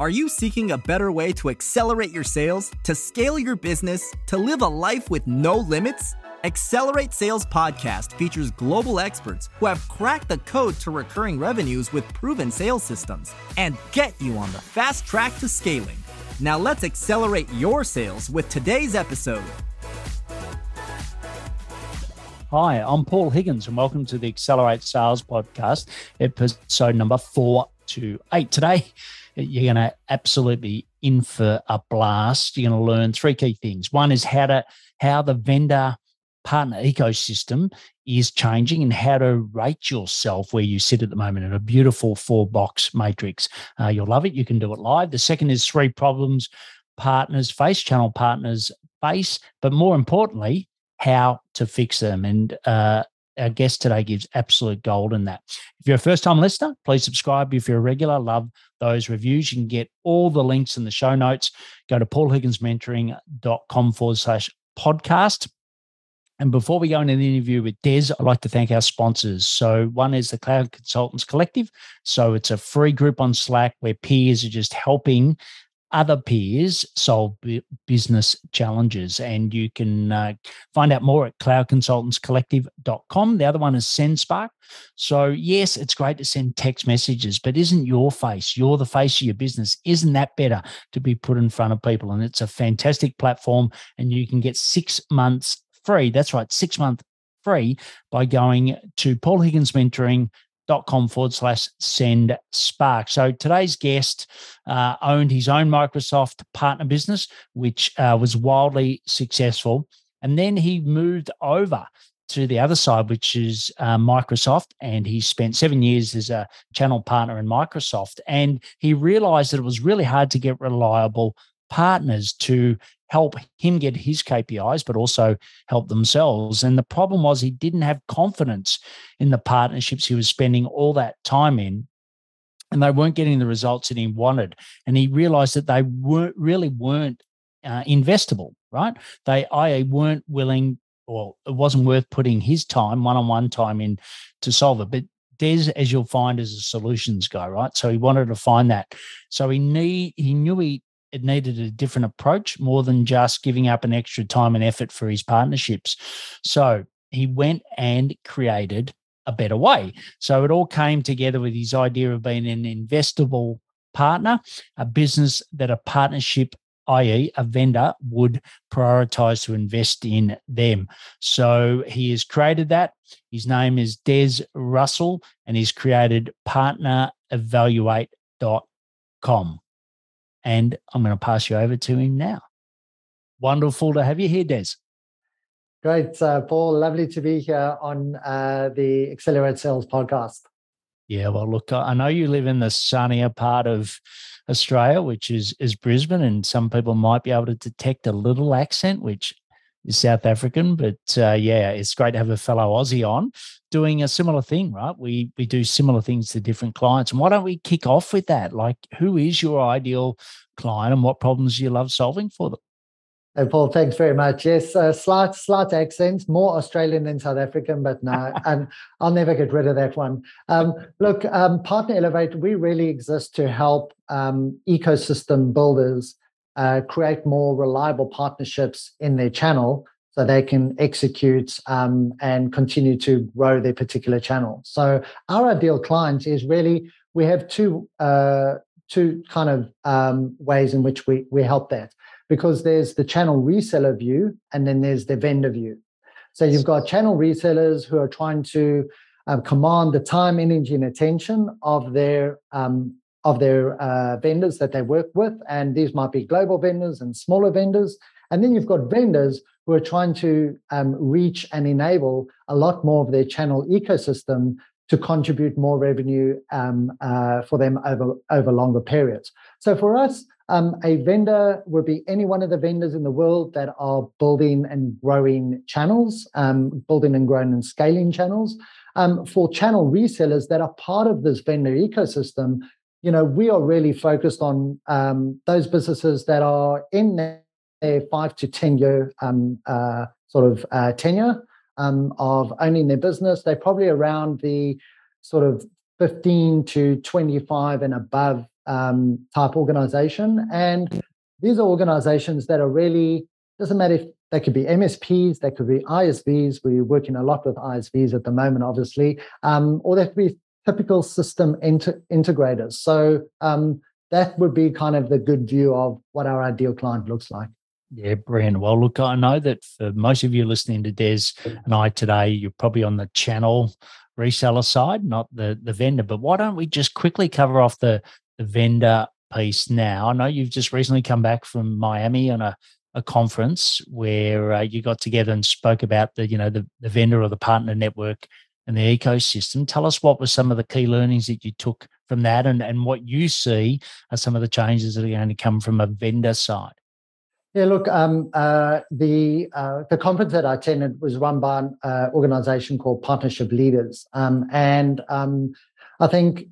Are you seeking a better way to accelerate your sales, to scale your business, to live a life with no limits? Accelerate Sales Podcast features global experts who have cracked the code to recurring revenues with proven sales systems and get you on the fast track to scaling. Now let's accelerate your sales with today's episode. Hi, I'm Paul Higgins, and welcome to the Accelerate Sales Podcast, episode number four to eight. Today, you're going to absolutely in for a blast. You're going to learn three key things. One is how to how the vendor partner ecosystem is changing and how to rate yourself where you sit at the moment in a beautiful four box matrix. Uh, you'll love it. You can do it live. The second is three problems partners face, channel partners face, but more importantly, how to fix them. And uh, our guest today gives absolute gold in that. If you're a first time listener, please subscribe. If you're a regular, love those reviews. You can get all the links in the show notes. Go to paulhigginsmentoring.com forward slash podcast. And before we go into the interview with Des, I'd like to thank our sponsors. So, one is the Cloud Consultants Collective. So, it's a free group on Slack where peers are just helping other peers solve business challenges. And you can uh, find out more at cloudconsultantscollective.com. The other one is SendSpark. So, yes, it's great to send text messages, but isn't your face, you're the face of your business, isn't that better to be put in front of people? And it's a fantastic platform, and you can get six months free. That's right, six months free by going to Paul Higgins Mentoring dot com forward slash send spark. So today's guest uh, owned his own Microsoft partner business, which uh, was wildly successful. And then he moved over to the other side, which is uh, Microsoft. And he spent seven years as a channel partner in Microsoft. And he realized that it was really hard to get reliable partners to help him get his KPIs, but also help themselves. And the problem was he didn't have confidence in the partnerships he was spending all that time in. And they weren't getting the results that he wanted. And he realized that they weren't really weren't uh, investable, right? They I weren't willing or it wasn't worth putting his time, one-on-one time in to solve it. But Des, as you'll find, is a solutions guy, right? So he wanted to find that. So he need he knew he it needed a different approach more than just giving up an extra time and effort for his partnerships. So he went and created a better way. So it all came together with his idea of being an investable partner, a business that a partnership, i.e., a vendor, would prioritize to invest in them. So he has created that. His name is Des Russell, and he's created partnerelevate.com. And I'm going to pass you over to him now. Wonderful to have you here, Des. Great, uh, Paul. Lovely to be here on uh, the Accelerate Sales podcast. Yeah, well, look, I know you live in the sunnier part of Australia, which is is Brisbane, and some people might be able to detect a little accent, which is South African. But uh, yeah, it's great to have a fellow Aussie on doing a similar thing, right? We we do similar things to different clients, and why don't we kick off with that? Like, who is your ideal client, and what problems do you love solving for them? Hey, Paul, thanks very much. Yes, uh, slight slight accents, more Australian than South African, but no, and I'll never get rid of that one. Um, look, um, Partner Elevate, we really exist to help um, ecosystem builders uh, create more reliable partnerships in their channel so they can execute um, and continue to grow their particular channel. So our ideal client is really we have two uh, two kind of um, ways in which we we help that because there's the channel reseller view and then there's the vendor view. So you've got channel resellers who are trying to uh, command the time, energy, and attention of their um, of their uh, vendors that they work with. And these might be global vendors and smaller vendors. And then you've got vendors who are trying to um, reach and enable a lot more of their channel ecosystem to contribute more revenue um, uh, for them over, over longer periods. So for us, um, a vendor would be any one of the vendors in the world that are building and growing channels, um, building and growing and scaling channels. Um, for channel resellers that are part of this vendor ecosystem, you know, we are really focused on um, those businesses that are in their five to 10 year um, uh, sort of uh, tenure um, of owning their business. They're probably around the sort of 15 to 25 and above um, type organization. And these are organizations that are really, doesn't matter if they could be MSPs, they could be ISVs. We're working a lot with ISVs at the moment, obviously, um, or they could be typical system inter- integrators. So um, that would be kind of the good view of what our ideal client looks like. Yeah, brilliant. Well, look, I know that for most of you listening to Des and I today, you're probably on the channel reseller side, not the the vendor. But why don't we just quickly cover off the the vendor piece now? I know you've just recently come back from Miami on a a conference where uh, you got together and spoke about the you know the, the vendor or the partner network and the ecosystem. Tell us what were some of the key learnings that you took from that and, and what you see are some of the changes that are going to come from a vendor side. Yeah, look, um, uh, the uh, the conference that I attended was run by an uh, organization called Partnership Leaders, um, and um, I think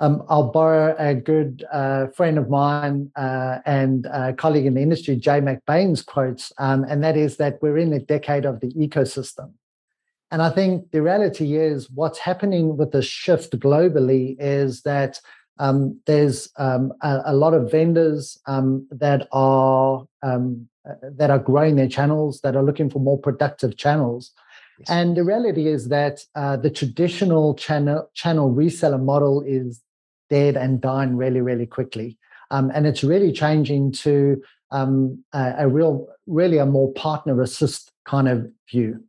um, I'll borrow a good uh, friend of mine uh, and colleague in the industry, Jay McBain's quotes, um, and that is that we're in the decade of the ecosystem. And I think the reality is what's happening with the shift globally is that um, there's um, a, a, lot of vendors um, that are um, uh, that are growing their channels, that are looking for more productive channels. Yes. And the reality is that uh, the traditional channel channel reseller model is dead and dying really, really quickly. Um, and it's really changing to um, a, a, real, really a more partner assist kind of view.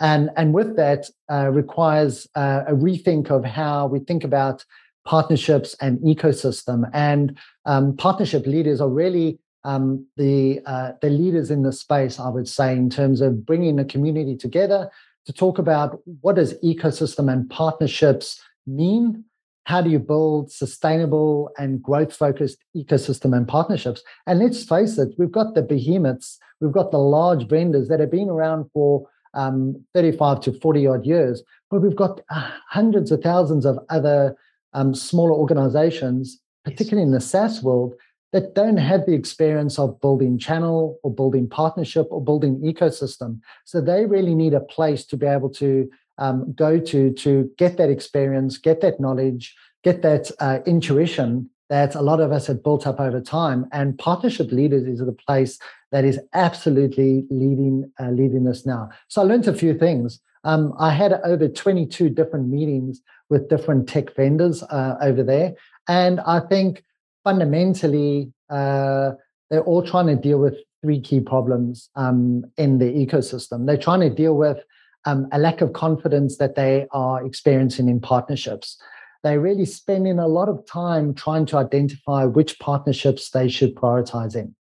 And, and with that uh, requires uh, a rethink of how we think about partnerships and ecosystem. And um, partnership leaders are really um, the uh, the leaders in the space, I would say, in terms of bringing the community together to talk about what does ecosystem and partnerships mean. How do you build sustainable and growth focused ecosystem and partnerships? And let's face it, we've got the behemoths, we've got the large vendors that have been around for um, 35 to 40 odd years, but we've got uh, hundreds of thousands of other um, smaller organizations, particularly in the SaaS world, that don't have the experience of building channel or building partnership or building ecosystem. So they really need a place to be able to um, go to to get that experience, get that knowledge, get that uh, intuition that a lot of us have built up over time. And partnership leaders is the place that is absolutely leading uh, leading this now. So I learned a few things. Um, I had over 22 different meetings with different tech vendors uh, over there. And I think fundamentally, uh, they're all trying to deal with three key problems um, in the ecosystem. They're trying to deal with um, a lack of confidence that they are experiencing in partnerships. They're really spending a lot of time trying to identify which partnerships they should prioritize in.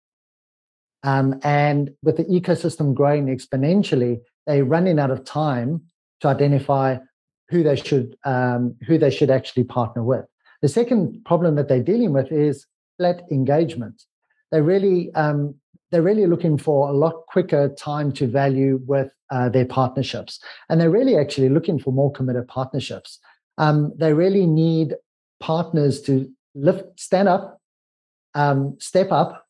Um, and with the ecosystem growing exponentially, they're running out of time to identify who they should um, who they should actually partner with. The second problem that they're dealing with is flat engagement. They're really um, they're really looking for a lot quicker time to value with uh, their partnerships, and they're really actually looking for more committed partnerships. Um, they really need partners to lift, stand up, um, step up,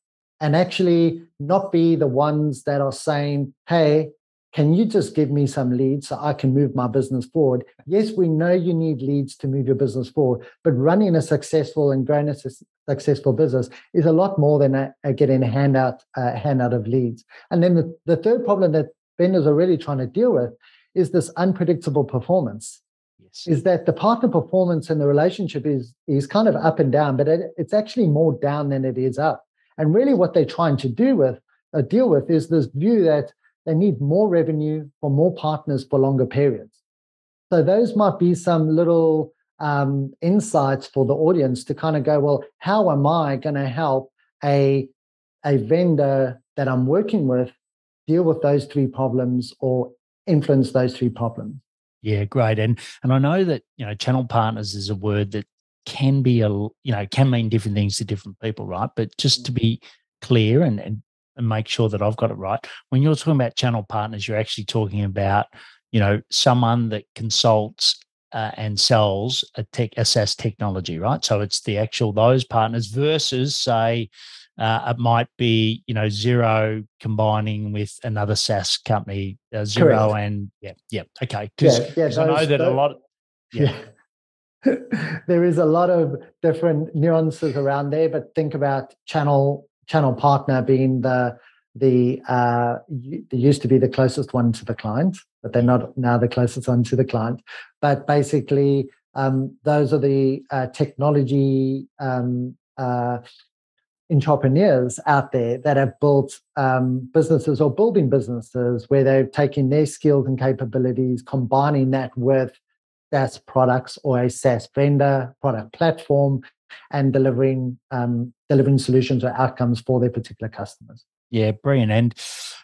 and actually not be the ones that are saying, "Hey, can you just give me some leads so I can move my business forward? Yes, we know you need leads to move your business forward, but running a successful and growing a su- successful business is a lot more than a, a getting a handout, a handout of leads. And then the, the third problem that vendors are really trying to deal with is this unpredictable performance. Yes. Is that the partner performance and the relationship is is kind of up and down, but it, it's actually more down than it is up. And really, what they're trying to do with uh, deal with is this view that they need more revenue for more partners for longer periods. So those might be some little um, insights for the audience to kind of go, well, how am I going to help a a vendor that I'm working with deal with those three problems or influence those three problems? Yeah, great. And and I know that you know channel partners is a word that can be a you know can mean different things to different people, right? But just to mm. be clear and, and and make sure that I've got it right. When you're talking about channel partners, you're actually talking about, you know, someone that consults uh, and sells a tech a SaaS technology, right? So it's the actual those partners versus say uh, it might be you know Xero combining with another SaaS company, uh, Xero Correct. and yeah, yeah, okay. Because yeah, yeah, I know that those, a lot. Of, yeah. yeah. there is a lot of different nuances around there, but think about channel channel partner being the the uh, they used to be the closest one to the client, but they're not now the closest one to the client. But basically, um, those are the uh, technology um, uh, entrepreneurs out there that have built um, businesses or building businesses where they're taking their skills and capabilities, combining that with SaaS products or a SaaS vendor product platform, and delivering um, delivering solutions or outcomes for their particular customers. Yeah, brilliant. And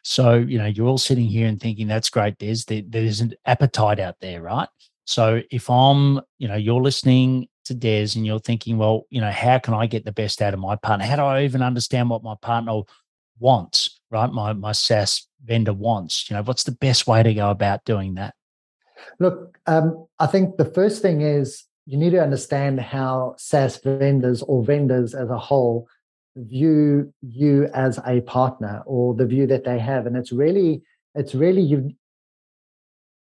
so, you know, you're all sitting here and thinking that's great. There's there, there's an appetite out there, right? So if I'm, you know, you're listening to Des and you're thinking, well, you know, how can I get the best out of my partner? How do I even understand what my partner wants, right? My my SaaS vendor wants. You know, what's the best way to go about doing that? Look, um, I think the first thing is you need to understand how SaaS vendors or vendors as a whole view you as a partner or the view that they have. And it's really it's really you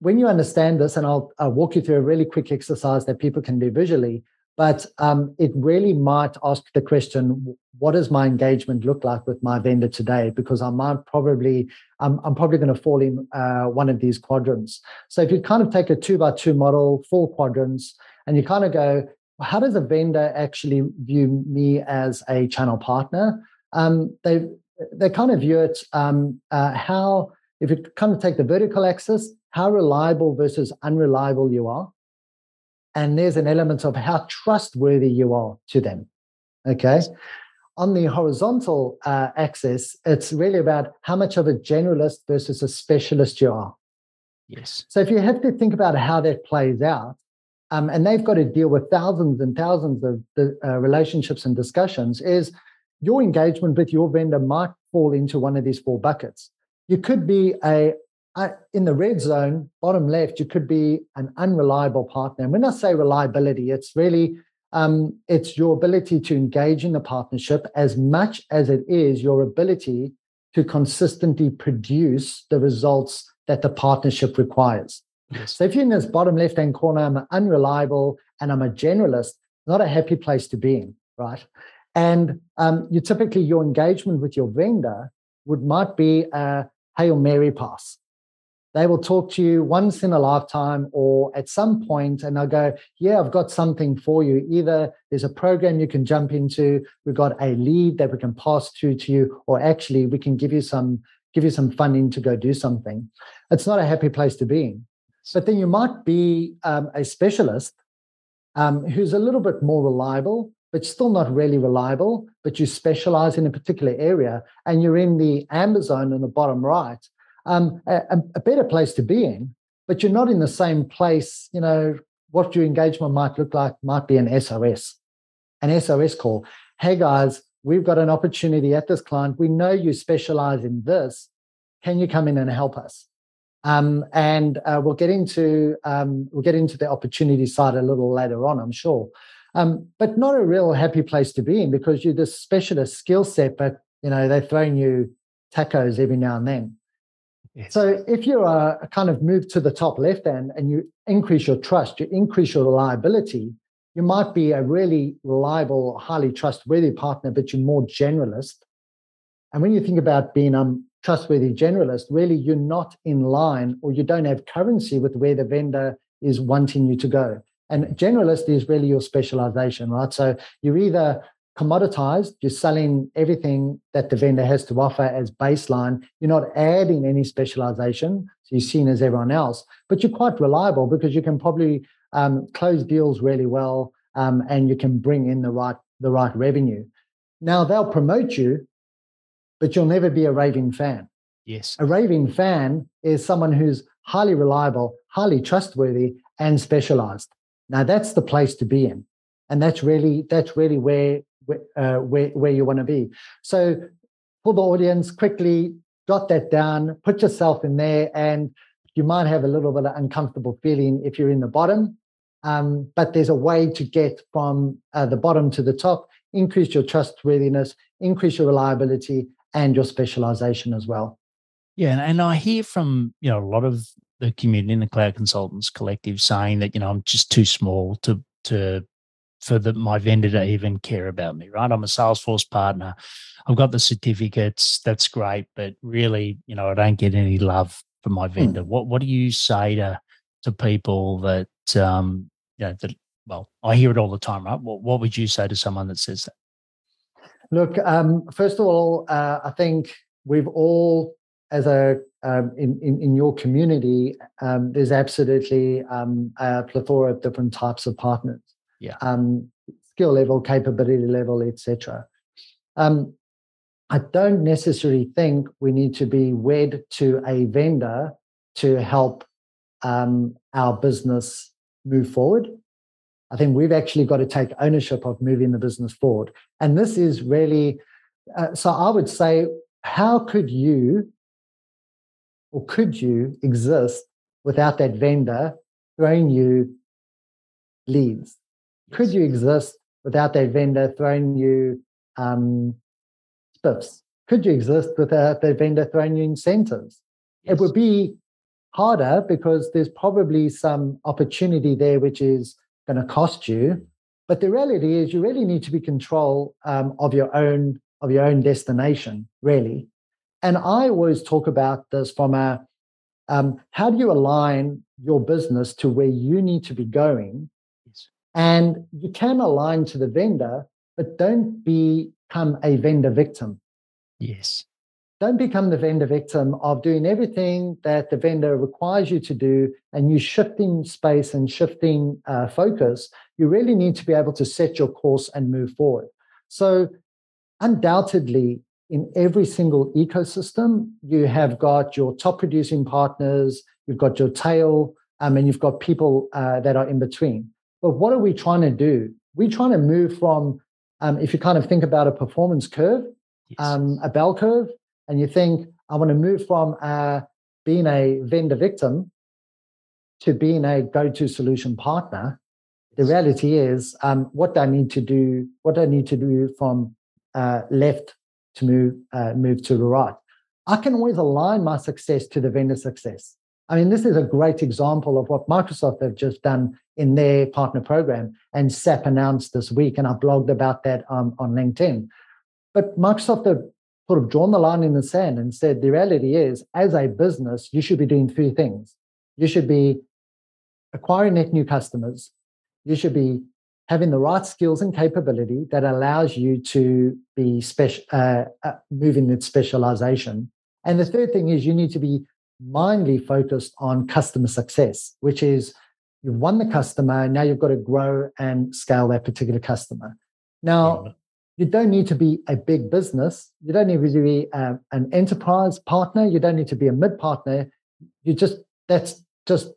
when you understand this and I'll, I'll walk you through a really quick exercise that people can do visually but um, it really might ask the question what does my engagement look like with my vendor today? Because i might probably i'm, I'm probably going to fall in uh, one of these quadrants. So if you kind of take a two by two model four quadrants and you kind of go how does a vendor actually view me as a channel partner? Um, they they kind of view it um, uh, how if you kind of take the vertical axis, how reliable versus unreliable you are, and there's an element of how trustworthy you are to them. Okay. On the horizontal uh, axis, it's really about how much of a generalist versus a specialist you are. Yes. So if you have to think about how that plays out, um, and they've got to deal with thousands and thousands of the, uh, relationships and discussions, is your engagement with your vendor might fall into one of these four buckets. You could be a, a in the red zone, bottom left, you could be an unreliable partner. And when I say reliability, it's really um, it's your ability to engage in the partnership as much as it is your ability to consistently produce the results that the partnership requires. Yes. So if you're in this bottom left hand corner, I'm unreliable and I'm a generalist, not a happy place to be in, right? And um, you typically your engagement with your vendor would might be a hail mary pass. They will talk to you once in a lifetime or at some point, and they'll go, "Yeah, I've got something for you. Either there's a program you can jump into, we've got a lead that we can pass through to you, or actually we can give you some give you some funding to go do something." It's not a happy place to be in. But then you might be um, a specialist um, who's a little bit more reliable, but still not really reliable, but you specialize in a particular area and you're in the amber zone in the bottom right, um, a, a, better place to be in, but you're not in the same place. You know, what your engagement might look like might be an SOS, an SOS call. Hey guys, we've got an opportunity at this client. We know you specialize in this. Can you come in and help us? Um, and uh, we'll get into um, we'll get into the opportunity side a little later on, I'm sure. Um, but not a real happy place to be in because you're this specialist skill set, but you know they're throwing you tacos every now and then. Yes. So if you are kind of move to the top left end and you increase your trust, you increase your reliability, you might be a really reliable, highly trustworthy partner, but you're more generalist. And when you think about being um, trustworthy generalist, really you're not in line or you don't have currency with where the vendor is wanting you to go. And generalist is really your specialization, right? So you're either commoditized, you're selling everything that the vendor has to offer as baseline. You're not adding any specialization. So you're seen as everyone else, but you're quite reliable because you can probably um, close deals really well um, and you can bring in the right the right revenue. Now they'll promote you but you'll never be a raving fan. Yes. A raving fan is someone who's highly reliable, highly trustworthy, and specialized. Now that's the place to be in, and that's really that's really where uh, where where you want to be. So for the audience, quickly jot that down, put yourself in there, and you might have a little bit of uncomfortable feeling if you're in the bottom. Um, but there's a way to get from uh, the bottom to the top, increase your trustworthiness, increase your reliability, and your specialization as well. Yeah, and, and I hear from you know a lot of the community in the cloud consultants collective saying that you know I'm just too small to to for the, my vendor to even care about me, right? I'm a Salesforce partner. I've got the certificates. That's great, but really, you know, I don't get any love from my hmm. vendor. What What do you say to to people that um, you know that? Well, I hear it all the time, right? What What would you say to someone that says that? Look, um, first of all, uh, I think we've all, as a um, in, in, in your community, um, there's absolutely um, a plethora of different types of partners. Yeah. Um, skill level, capability level, etc. Um, I don't necessarily think we need to be wed to a vendor to help um, our business move forward. I think we've actually got to take ownership of moving the business forward. And this is really, uh, so I would say, how could you or could you exist without that vendor throwing you leads? Could you exist without that vendor throwing you um, spiffs? Could you exist without that vendor throwing you incentives? Yes. It would be harder because there's probably some opportunity there which is going to cost you. But the reality is, you really need to be control um, of your own of your own destination, really. And I always talk about this from a um, how do you align your business to where you need to be going? And you can align to the vendor, but don't become a vendor victim. Yes. Don't become the vendor victim of doing everything that the vendor requires you to do and you shifting space and shifting uh, focus. You really need to be able to set your course and move forward. So, undoubtedly, in every single ecosystem, you have got your top producing partners, you've got your tail, um, and you've got people uh, that are in between. But what are we trying to do? We're trying to move from, um, if you kind of think about a performance curve, yes. um, a bell curve, and you think, I want to move from uh, being a vendor victim to being a go to solution partner. The reality is, um, what do I need to do, what do I need to do from uh, left to move uh, move to the right. I can always align my success to the vendor success. I mean, this is a great example of what Microsoft have just done in their partner program, and SAP announced this week, and I blogged about that um, on LinkedIn. But Microsoft have sort of drawn the line in the sand and said the reality is, as a business, you should be doing three things. You should be acquiring net new customers. You should be having the right skills and capability that allows you to be special, uh, uh, moving with specialization. And the third thing is you need to be mindly focused on customer success, which is you've won the customer, now you've got to grow and scale that particular customer. Now, you don't need to be a big business. You don't need to be uh, an enterprise partner. You don't need to be a mid partner. You just, that's just,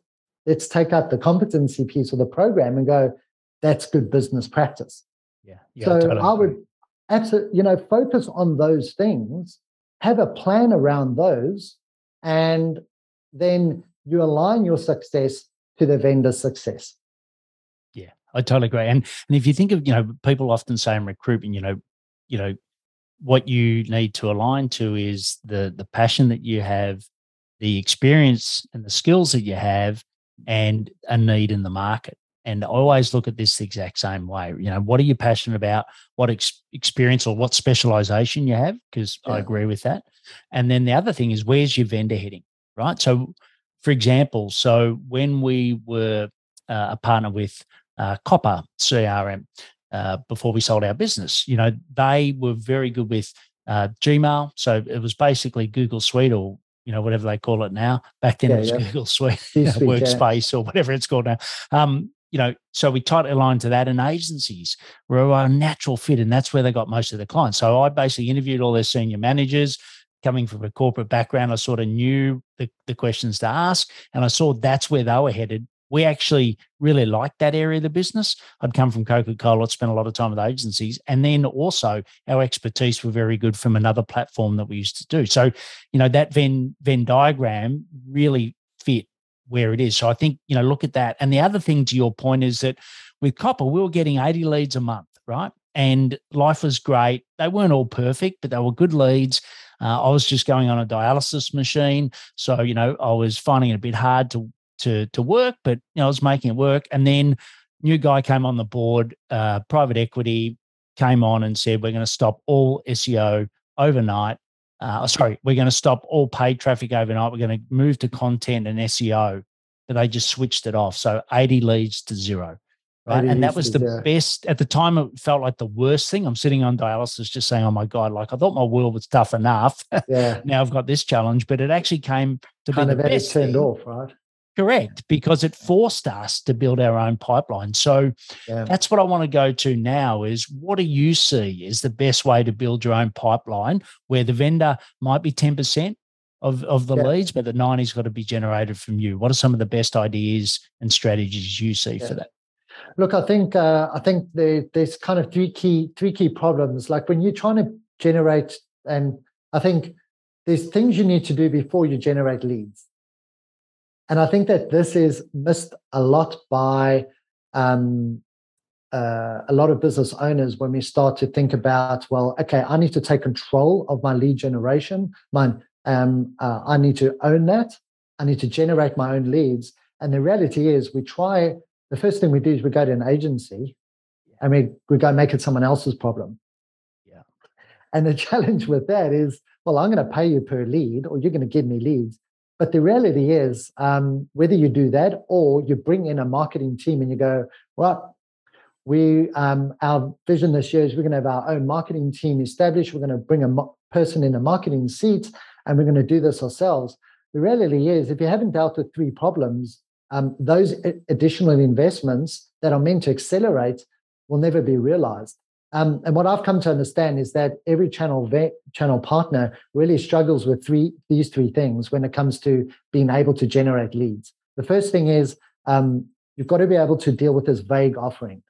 let's take out the competency piece of the program and go, that's good business practice. Yeah. yeah so totally I would absolutely, you know, focus on those things, have a plan around those, and then you align your success to the vendor's success. Yeah, I totally agree. And and if you think of, you know, people often say in recruitment, you know, you know, what you need to align to is the the passion that you have, the experience and the skills that you have, and a need in the market. And I always look at this the exact same way. You know, what are you passionate about? What ex- experience or what specialization you have? Because yeah. I agree with that. And then the other thing is, where's your vendor heading? Right. So, for example, so when we were uh, a partner with uh, Copper CRM uh, before we sold our business, you know, they were very good with uh, Gmail. So it was basically Google Suite or you know whatever they call it now. Back then yeah, it was yeah. Google Suite, Workspace, yeah. or whatever it's called now. Um, you know, so we tightly aligned to that, and agencies were a natural fit, and that's where they got most of their clients. So I basically interviewed all their senior managers. Coming from a corporate background, I sort of knew the, the questions to ask, and I saw that's where they were headed. We actually really liked that area of the business. I'd come from Coca Cola, I'd spent a lot of time with agencies, and then also our expertise were very good from another platform that we used to do. So, you know, that Venn Venn diagram really fit where it is. So I think, you know, look at that. And the other thing to your point is that with Copper, we were getting 80 leads a month, right? And life was great. They weren't all perfect, but they were good leads. Uh, I was just going on a dialysis machine. So, you know, I was finding it a bit hard to to to work, but you know, I was making it work. And then new guy came on the board, uh, private equity came on and said, we're going to stop all SEO overnight. Uh, sorry, we're going to stop all paid traffic overnight. We're going to move to content and SEO. But they just switched it off. So 80 leads to zero. Right. And that was the yeah. best at the time. It felt like the worst thing. I'm sitting on dialysis just saying, oh my God, like I thought my world was tough enough. Yeah. now I've got this challenge, but it actually came to kind be the best. turned thing. off, right? Correct, because it forced us to build our own pipeline. So yeah. that's what I want to go to now is what do you see is the best way to build your own pipeline where the vendor might be 10% of, of the yeah. leads, but the 90's got to be generated from you. What are some of the best ideas and strategies you see yeah. for that? Look, I think uh, I think the, there's kind of three key three key problems. Like when you're trying to generate, and I think there's things you need to do before you generate leads. And I think that this is missed a lot by um, uh, a lot of business owners when we start to think about, well, okay, I need to take control of my lead generation. Mine, um, uh, I need to own that. I need to generate my own leads. And the reality is, we try. The first thing we do is we go to an agency, and we we go make it someone else's problem. Yeah. And the challenge with that is, well, I'm going to pay you per lead, or you're going to give me leads. But the reality is, um, whether you do that or you bring in a marketing team and you go, well, we um, our vision this year is we're going to have our own marketing team established. We're going to bring a mo- person in a marketing seat, and we're going to do this ourselves. The reality is, if you haven't dealt with three problems, um, those additional investments that are meant to accelerate will never be realized. Um, and what I've come to understand is that every channel ve- channel partner really struggles with three these three things when it comes to being able to generate leads. The first thing is um, you've got to be able to deal with this vague offering.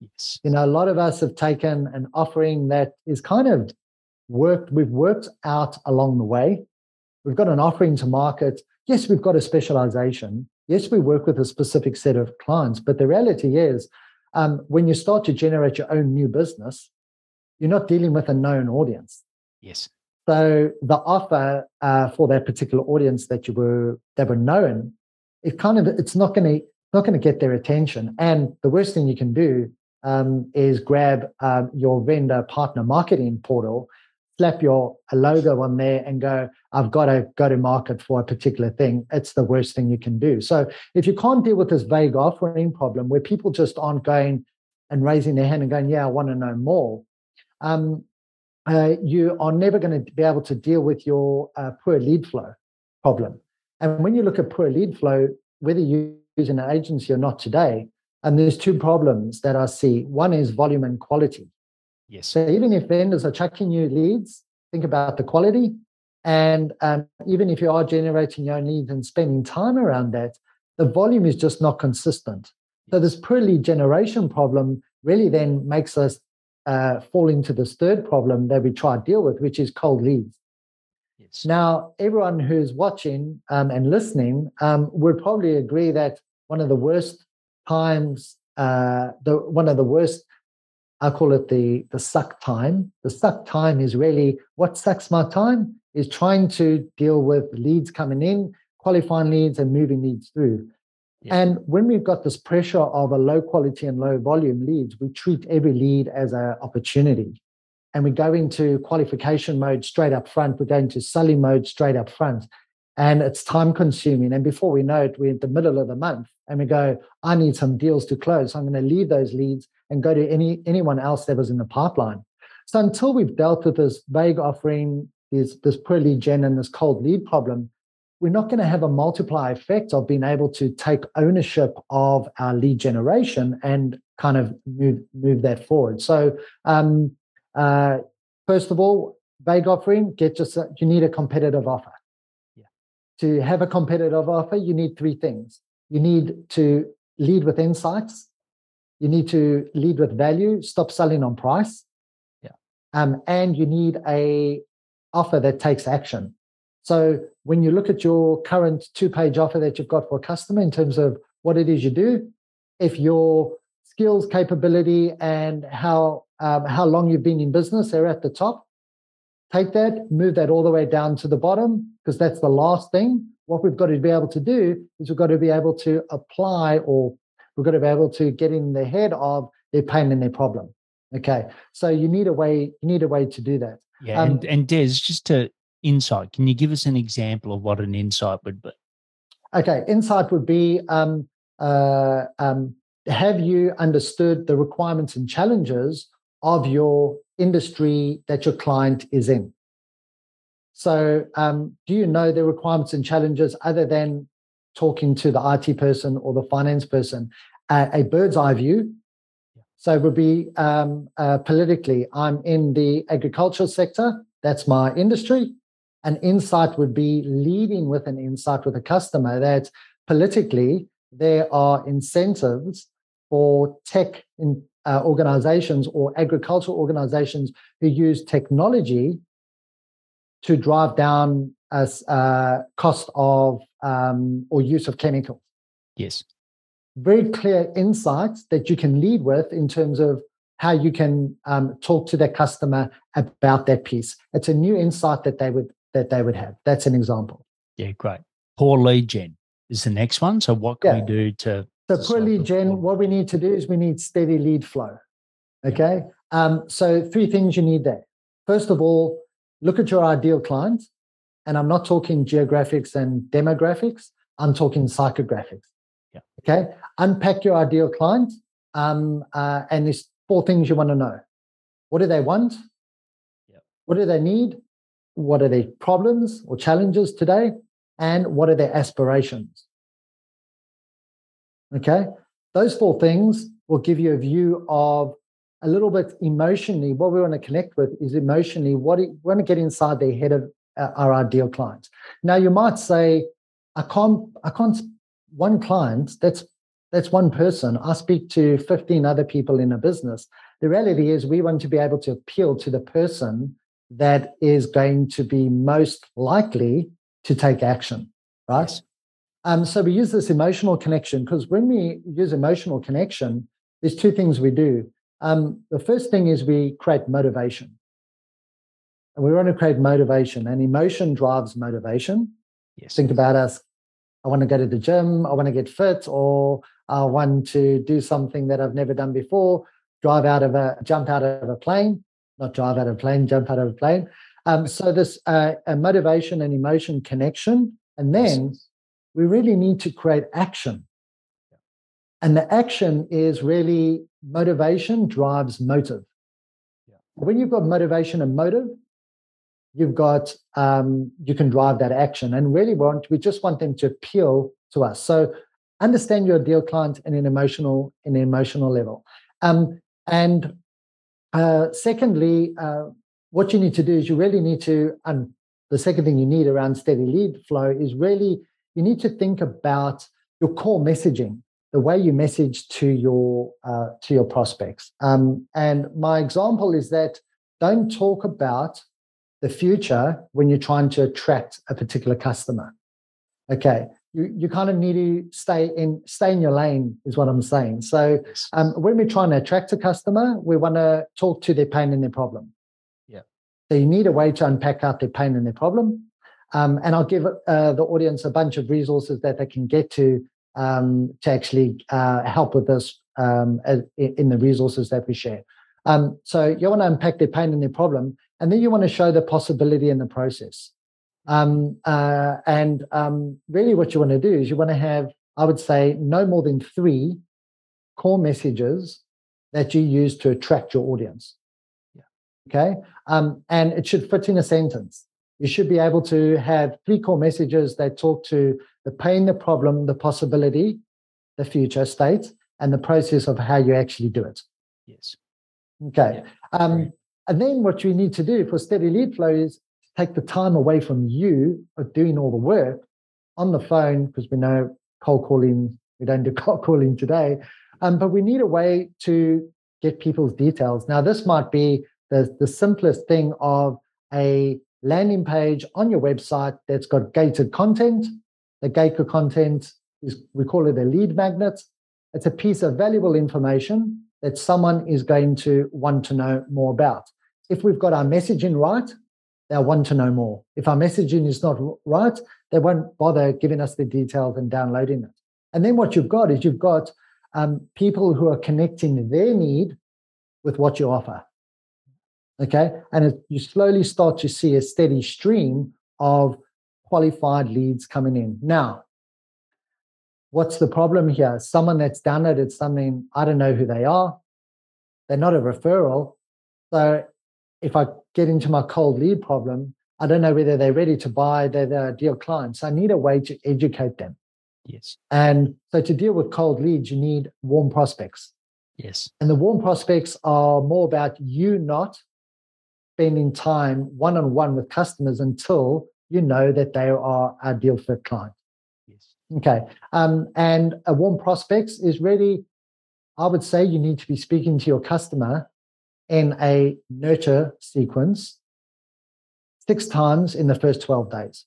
Yes. You know, a lot of us have taken an offering that is kind of worked. We've worked out along the way. We've got an offering to market. Yes, we've got a specialization. Yes, we work with a specific set of clients. But the reality is, um, when you start to generate your own new business, you're not dealing with a known audience. Yes. So the offer uh, for that particular audience that you were that were known, it kind of it's not going to not going to get their attention. And the worst thing you can do um, is grab um, your vendor partner marketing portal slap your logo on there and go, I've got to go to market for a particular thing, it's the worst thing you can do. So if you can't deal with this vague offering problem where people just aren't going and raising their hand and going, Yeah, I want to know more, um, uh, you are never going to be able to deal with your uh, poor lead flow problem. And when you look at poor lead flow, whether you use an agency or not today, and there's two problems that I see. One is volume and quality. Yes. So even if vendors are chucking you leads, think about the quality. And um, even if you are generating your own leads and spending time around that, the volume is just not consistent. So this poor lead generation problem really then makes us uh, fall into this third problem that we try to deal with, which is cold leads. Yes. Now, everyone who's watching um, and listening um, would probably agree that one of the worst times, uh, the one of the worst I call it the the suck time. The suck time is really what sucks my time is trying to deal with leads coming in, qualifying leads, and moving leads through. Yeah. And when we've got this pressure of a low quality and low volume leads, we treat every lead as an opportunity. And we go into qualification mode straight up front. We're going to selling mode straight up front. And it's time consuming. And before we know it, we're in the middle of the month and we go, I need some deals to close. So I'm going to leave those leads and go to any anyone else that was in the pipeline. So until we've dealt with this vague offering, this, this poor lead gen and this cold lead problem, we're not going to have a multiplier effect of being able to take ownership of our lead generation and kind of move move that forward. So um, uh, first of all, vague offering, get just you need a competitive offer. To have a competitive offer, you need three things. You need to lead with insights you need to lead with value, stop selling on price. Yeah. Um, and you need a offer that takes action. So when you look at your current two-page offer that you've got for a customer in terms of what it is you do, if your skills, capability, and how um, how long you've been in business are at the top, take that, move that all the way down to the bottom because that's the last thing. What we've got to be able to do is we've got to be able to apply or We've got to be able to get in the head of their pain and their problem. Okay, so you need a way. You need a way to do that. Yeah, um, and, and Des, just to insight, can you give us an example of what an insight would be? Okay, insight would be um, uh, um, have you understood the requirements and challenges of your industry that your client is in? So, um, do you know the requirements and challenges other than talking to the IT person or the finance person? Uh, a bird's eye view. So, it would be um, uh, politically, I'm in the agricultural sector, that's my industry. An insight would be leading with an insight with a customer that politically there are incentives for tech in, uh, organizations or agricultural organizations who use technology to drive down as uh, cost of um, or use of chemicals. Yes. Very clear insights that you can lead with in terms of how you can um, talk to their customer about that piece. It's a new insight that they would that they would have. That's an example. Yeah, great. Poor lead gen is the next one. So what can yeah. we do to? So poor gen, what we need to do is we need steady lead flow. Okay. Um, so three things you need there. First of all, look at your ideal client. And I'm not talking geographics and demographics. I'm talking psychographics. Yeah. Okay. Unpack your ideal client. Um, uh, and there's four things you want to know. What do they want? Yeah. What do they need? What are their problems or challenges today? And what are their aspirations? Okay. Those four things will give you a view of a little bit emotionally, what we want to connect with is emotionally what we want to get inside the head of uh, our ideal client. Now, you might say, I can't, I can't, one client, that's that's one person. I speak to 15 other people in a business. The reality is we want to be able to appeal to the person that is going to be most likely to take action, right? Yes. Um, so we use this emotional connection because when we use emotional connection, there's two things we do. Um, the first thing is we create motivation. And we want to create motivation, and emotion drives motivation. Yes. Think about us. I want to go to the gym, I want to get fit, or I want to do something that I've never done before, drive out of a jump out of a plane, not drive out of a plane, jump out of a plane. Um, so this uh, a motivation and emotion connection, and then yes. We really need to create action. And the action is really motivation drives motive. When you've got motivation and motive, you've got um, you can drive that action. And really want we just want them to appeal to us. So understand your ideal client in an emotional in an emotional level. Um, and uh, secondly, uh, what you need to do is you really need to, and the second thing you need around steady lead flow is really you need to think about your core messaging the way you message to your uh, to your prospects. Um, and my example is that don't talk about the future when you're trying to attract a particular customer. Okay, you you kind of need to stay in stay in your lane is what I'm saying. So um, when we're trying to attract a customer, we want to talk to their pain and their problem. Yeah. So you need a way to unpack out their pain and their problem. Um, and I'll give uh, the audience a bunch of resources that they can get to um, to actually uh, help with this um, in the resources that we share. Um, so you want to unpack their pain and their problem, and then you want to show the possibility in the process. Um, uh, and um, really, what you want to do is you want to have, I would say, no more than three core messages that you use to attract your audience. Yeah. Okay, um, and it should fit in a sentence you should be able to have three core messages that talk to the pain, the problem, the possibility, the future state, and the process of how you actually do it. Yes. Okay. Yeah. Um, and then what you need to do for steady lead flow is take the time away from you of doing all the work on the phone, because we know cold calling, we don't do cold calling today. Um, but we need a way to get people's details. Now, this might be the, the simplest thing of a landing page on your website that's got gated content. The gated content is, we call it a lead magnet. It's a piece of valuable information that someone is going to want to know more about. If we've got our messaging right, they'll want to know more. If our messaging is not right, they won't bother giving us the details and downloading it. And then what you've got is you've got um, people who are connecting their need with what you offer. Okay. And it, you slowly start to see a steady stream of qualified leads coming in. Now, what's the problem here? Someone that's downloaded something, I don't know who they are. They're not a referral. So if I get into my cold lead problem, I don't know whether they're ready to buy, they're the ideal clients. I need a way to educate them. Yes. And so to deal with cold leads, you need warm prospects. Yes. And the warm prospects are more about you not spending time one on one with customers until you know that they are a deal fit client. Yes. Okay. Um, and a warm prospects is really, I would say you need to be speaking to your customer in a nurture sequence six times in the first 12 days.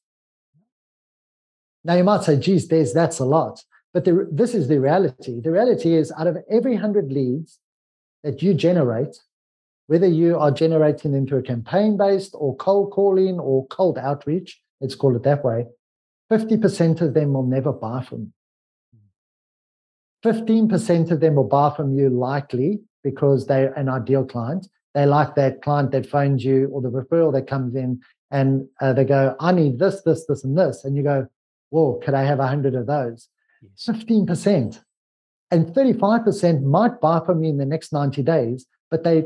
Now you might say, geez, there's that's a lot. But the, this is the reality. The reality is out of every 100 leads that you generate, whether you are generating into a campaign based or cold calling or cold outreach, let's call it that way, 50% of them will never buy from you. 15% of them will buy from you likely because they're an ideal client. They like that client that phones you or the referral that comes in and uh, they go, I need this, this, this, and this. And you go, Whoa, could I have 100 of those? Yes. 15%. And 35% might buy from you in the next 90 days, but they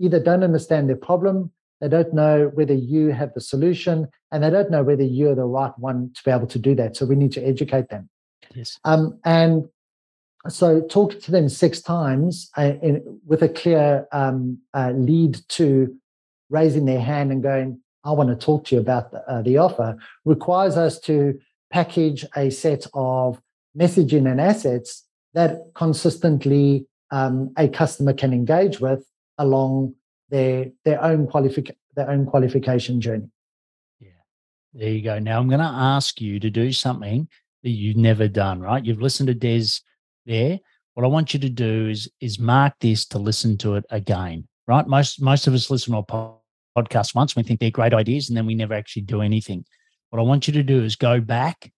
either don't understand their problem, they don't know whether you have the solution, and they don't know whether you're the right one to be able to do that. So we need to educate them. Yes. Um, and so talk to them six times uh, in, with a clear um, uh, lead to raising their hand and going, I want to talk to you about the, uh, the offer, requires us to package a set of messaging and assets that consistently um, a customer can engage with along their their own qualific- their own qualification journey. Yeah, there you go. Now I'm going to ask you to do something that you've never done. Right? You've listened to Des there. What I want you to do is is mark this to listen to it again. Right? Most most of us listen to a podcast once. We think they're great ideas, and then we never actually do anything. What I want you to do is go back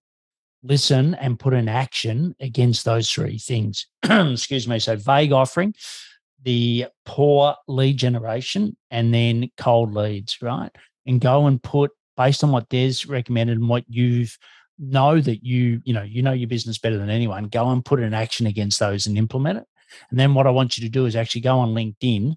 listen and put an action against those three things. Excuse me. So vague offering, the poor lead generation, and then cold leads, right? And go and put based on what Des recommended and what you've know that you, you know, you know your business better than anyone, go and put an action against those and implement it. And then what I want you to do is actually go on LinkedIn,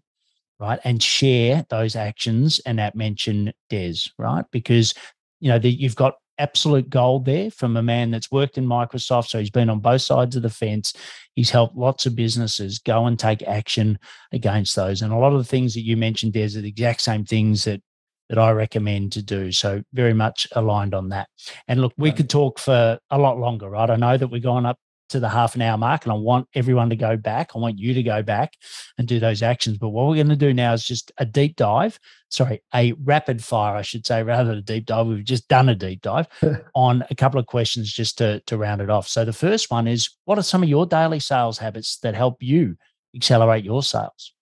right, and share those actions and that mention Des, right? Because you know, that you've got absolute gold there from a man that's worked in Microsoft. So he's been on both sides of the fence. He's helped lots of businesses go and take action against those. And a lot of the things that you mentioned there are the exact same things that that I recommend to do. So very much aligned on that. And look, we could talk for a lot longer, right? I know that we're going up to the half an hour mark and I want everyone to go back. I want you to go back and do those actions. But what we're going to do now is just a deep dive, sorry, a rapid fire, I should say, rather than a deep dive. We've just done a deep dive on a couple of questions just to, to round it off. So the first one is what are some of your daily sales habits that help you accelerate your sales?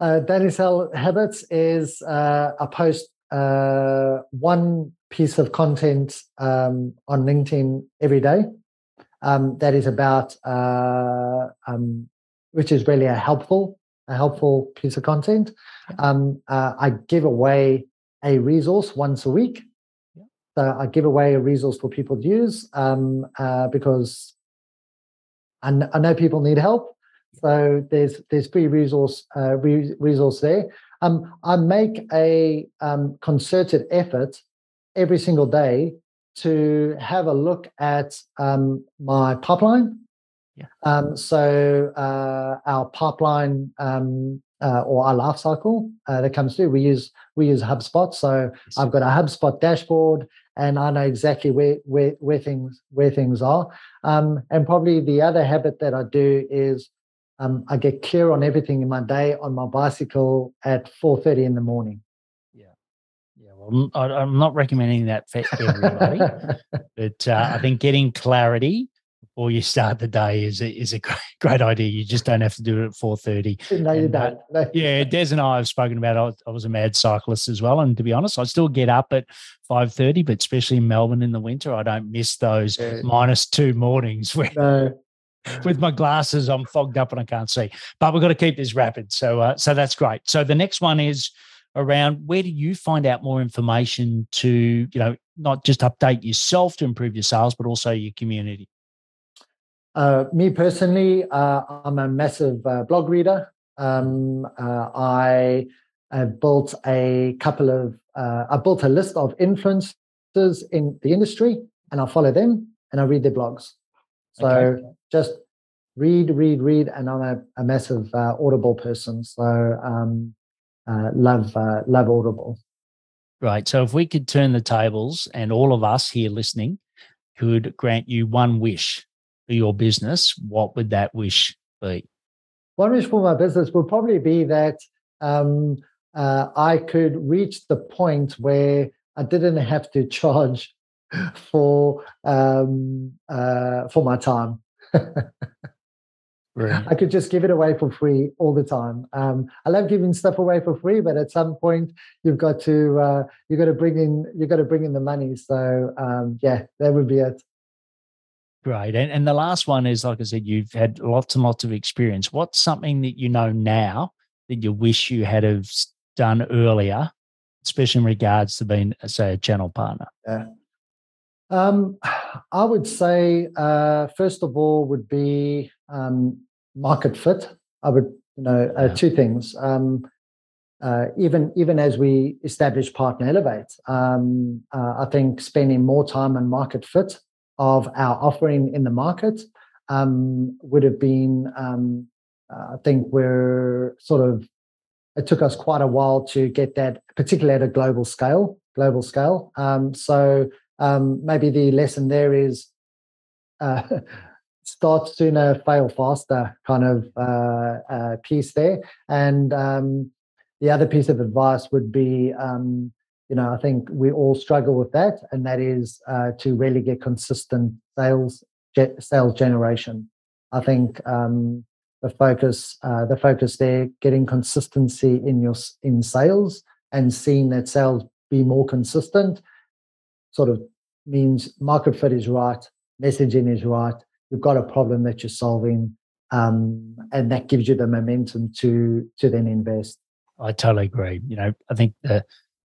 Uh, daily sales habits is uh, a post uh, one piece of content um, on LinkedIn every day um, that is about, uh, um, which is really a helpful, a helpful piece of content. Um, uh, I give away a resource once a week. So I give away a resource for people to use um, uh, because I, kn- I, know people need help. So there's there's free resource uh, re- resource there. Um, I make a um, concerted effort every single day to have a look at um, my pipeline. Yeah. Um, so uh, our pipeline um, uh, or our life cycle uh, that comes through, we use we use HubSpot. So yes. I've got a HubSpot dashboard, and I know exactly where where, where things where things are. Um, and probably the other habit that I do is um, I get clear on everything in my day on my bicycle at four thirty in the morning. I'm, I'm not recommending that for everybody, but uh, I think getting clarity before you start the day is a, is a great, great idea. You just don't have to do it at four thirty. No, you uh, don't. No. Yeah, Des and I have spoken about. I was, I was, a mad cyclist as well, and to be honest, I still get up at five thirty. But especially in Melbourne in the winter, I don't miss those yeah. minus two mornings where no. with my glasses, I'm fogged up and I can't see. But we've got to keep this rapid. So, uh, so that's great. So the next one is around where do you find out more information to, you know, not just update yourself to improve your sales, but also your community? Uh, me personally, uh, I'm a massive uh, blog reader. Um, uh, I built a couple of, uh, I built a list of influencers in the industry, and I follow them and I read their blogs. So okay. just read, read, read, and I'm a, a massive uh, Audible person. So um, love, love Audible. Right. So if we could turn the tables, and all of us here listening could grant you one wish for your business, what would that wish be? One wish for my business would probably be that um, uh, I could reach the point where I didn't have to charge for um, uh, for my time. Right. I could just give it away for free all the time. Um, I love giving stuff away for free, but at some point you've got to uh, you got to bring in you got to bring in the money. So um, yeah, that would be it. Great. And, and the last one is, like I said, you've had lots and lots of experience. What's something that you know now that you wish you had have done earlier, especially in regards to being, say, a channel partner? Yeah. Um, I would say, uh, first of all, would be um, market fit. I would, you know, uh, two things. Um, uh, even even as we establish Partner Elevate, um, uh, I think spending more time on market fit of our offering in the market um, would have been, um, uh, I think we're sort of, it took us quite a while to get that, particularly at a global scale, global scale. Um, so um, maybe the lesson there is uh, start sooner, fail faster kind of uh, uh piece there. And um, the other piece of advice would be, um, you know, I think we all struggle with that, and that is uh, to really get consistent sales ge- sales generation. I think um, the focus uh, the focus there, getting consistency in your in sales and seeing that sales be more consistent, sort of means market fit is right, messaging is right. You've got a problem that you're solving, um, and that gives you the momentum to to then invest. I totally agree. You know, I think the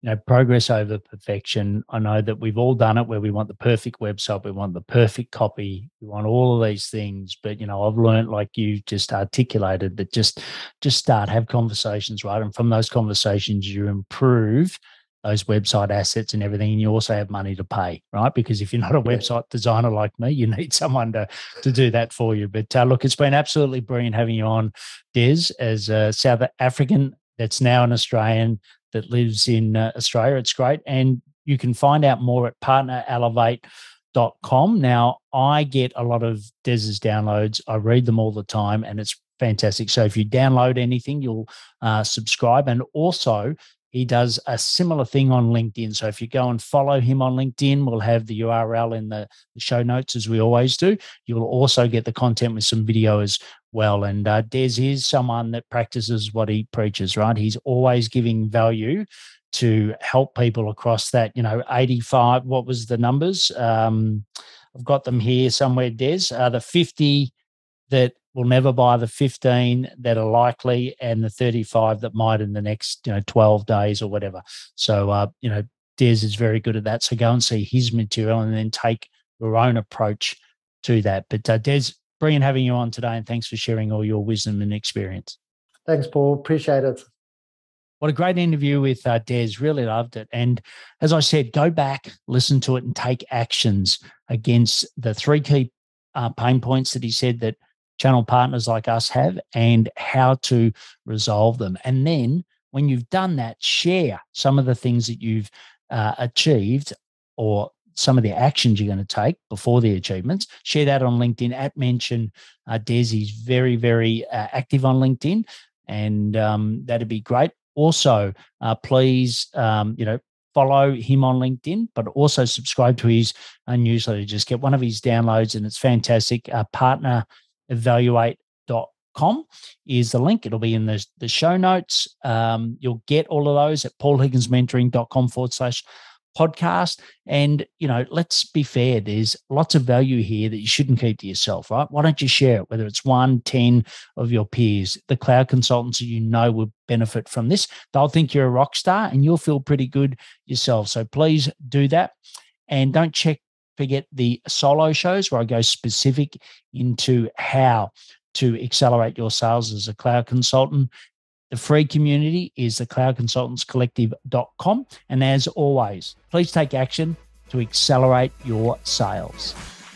you know, progress over perfection. I know that we've all done it where we want the perfect website, we want the perfect copy, we want all of these things. But you know, I've learned, like you just articulated, that just just start, have conversations, right? And from those conversations, you improve those website assets and everything and you also have money to pay right because if you're not a website designer like me you need someone to to do that for you but uh, look it's been absolutely brilliant having you on des as a south african that's now an australian that lives in uh, Australia. It's great. And you can find out more at partnerelevate.com. Now, I get a lot of Des's downloads. I read them all the time and it's fantastic. So if you download anything, you'll uh, subscribe. And also, he does a similar thing on LinkedIn. So if you go and follow him on LinkedIn, we'll have the URL in the, show notes as we always do. You'll also get the content with some video as well. And uh, Des is someone that practices what he preaches, right? He's always giving value to help people across that, you know, 85, what was the numbers? Um, I've got them here somewhere, Des. Uh, the 50 that will never buy the 15 that are likely and the 35 that might in the next you know 12 days or whatever. So uh, you know des is very good at that. So go and see his material and then take your own approach to that. But uh, des brilliant having you on today and thanks for sharing all your wisdom and experience. Thanks paul. Appreciate it. What a great interview with uh, Des. Really loved it. And as I said, go back, listen to it, and take actions against the three key uh, pain points that he said that channel partners like us have and how to resolve them. And then when you've done that, share some of the things that you've uh, achieved or some of the actions you're going to take before the achievements. Share that on LinkedIn at mention. Uh, Desi's very, very uh, active on LinkedIn, and um, that'd be great. Also, uh, please, um, you know, follow him on LinkedIn, but also subscribe to his uh, newsletter. Just get one of his downloads, and it's fantastic. Uh, partner elevate.com is the link. It'll be in the, the show notes. Um, you'll get all of those at paulhigginsmentoring.com forward slash podcast. And, you know, let's be fair, there's lots of value here that you shouldn't keep to yourself, right? Why don't you share it, whether it's one, ten of your peers, the cloud consultants you know will benefit from this. They'll think you're a rock star and you'll feel pretty good yourself. So please do that. And don't check forget the solo shows where I go specific into how to accelerate your sales as a cloud consultant. The free community is the cloudconsultantscollective.com. And as always, please take action to accelerate your sales.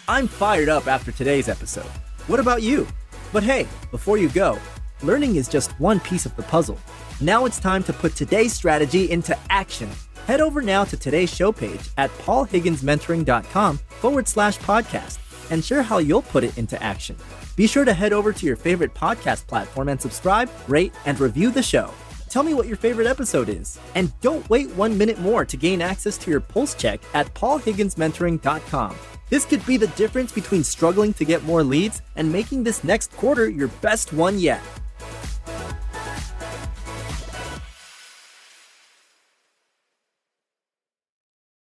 I'm fired up after today's episode. What about you? But hey, before you go, learning is just one piece of the puzzle. Now it's time to put today's strategy into action. Head over now to today's show page at paulhigginsmentoring.com forward slash podcast and share how you'll put it into action. Be sure to head over to your favorite podcast platform and subscribe, rate, and review the show. Tell me what your favorite episode is. And don't wait one minute more to gain access to your pulse check at paulhigginsmentoring.com. This could be the difference between struggling to get more leads and making this next quarter your best one yet.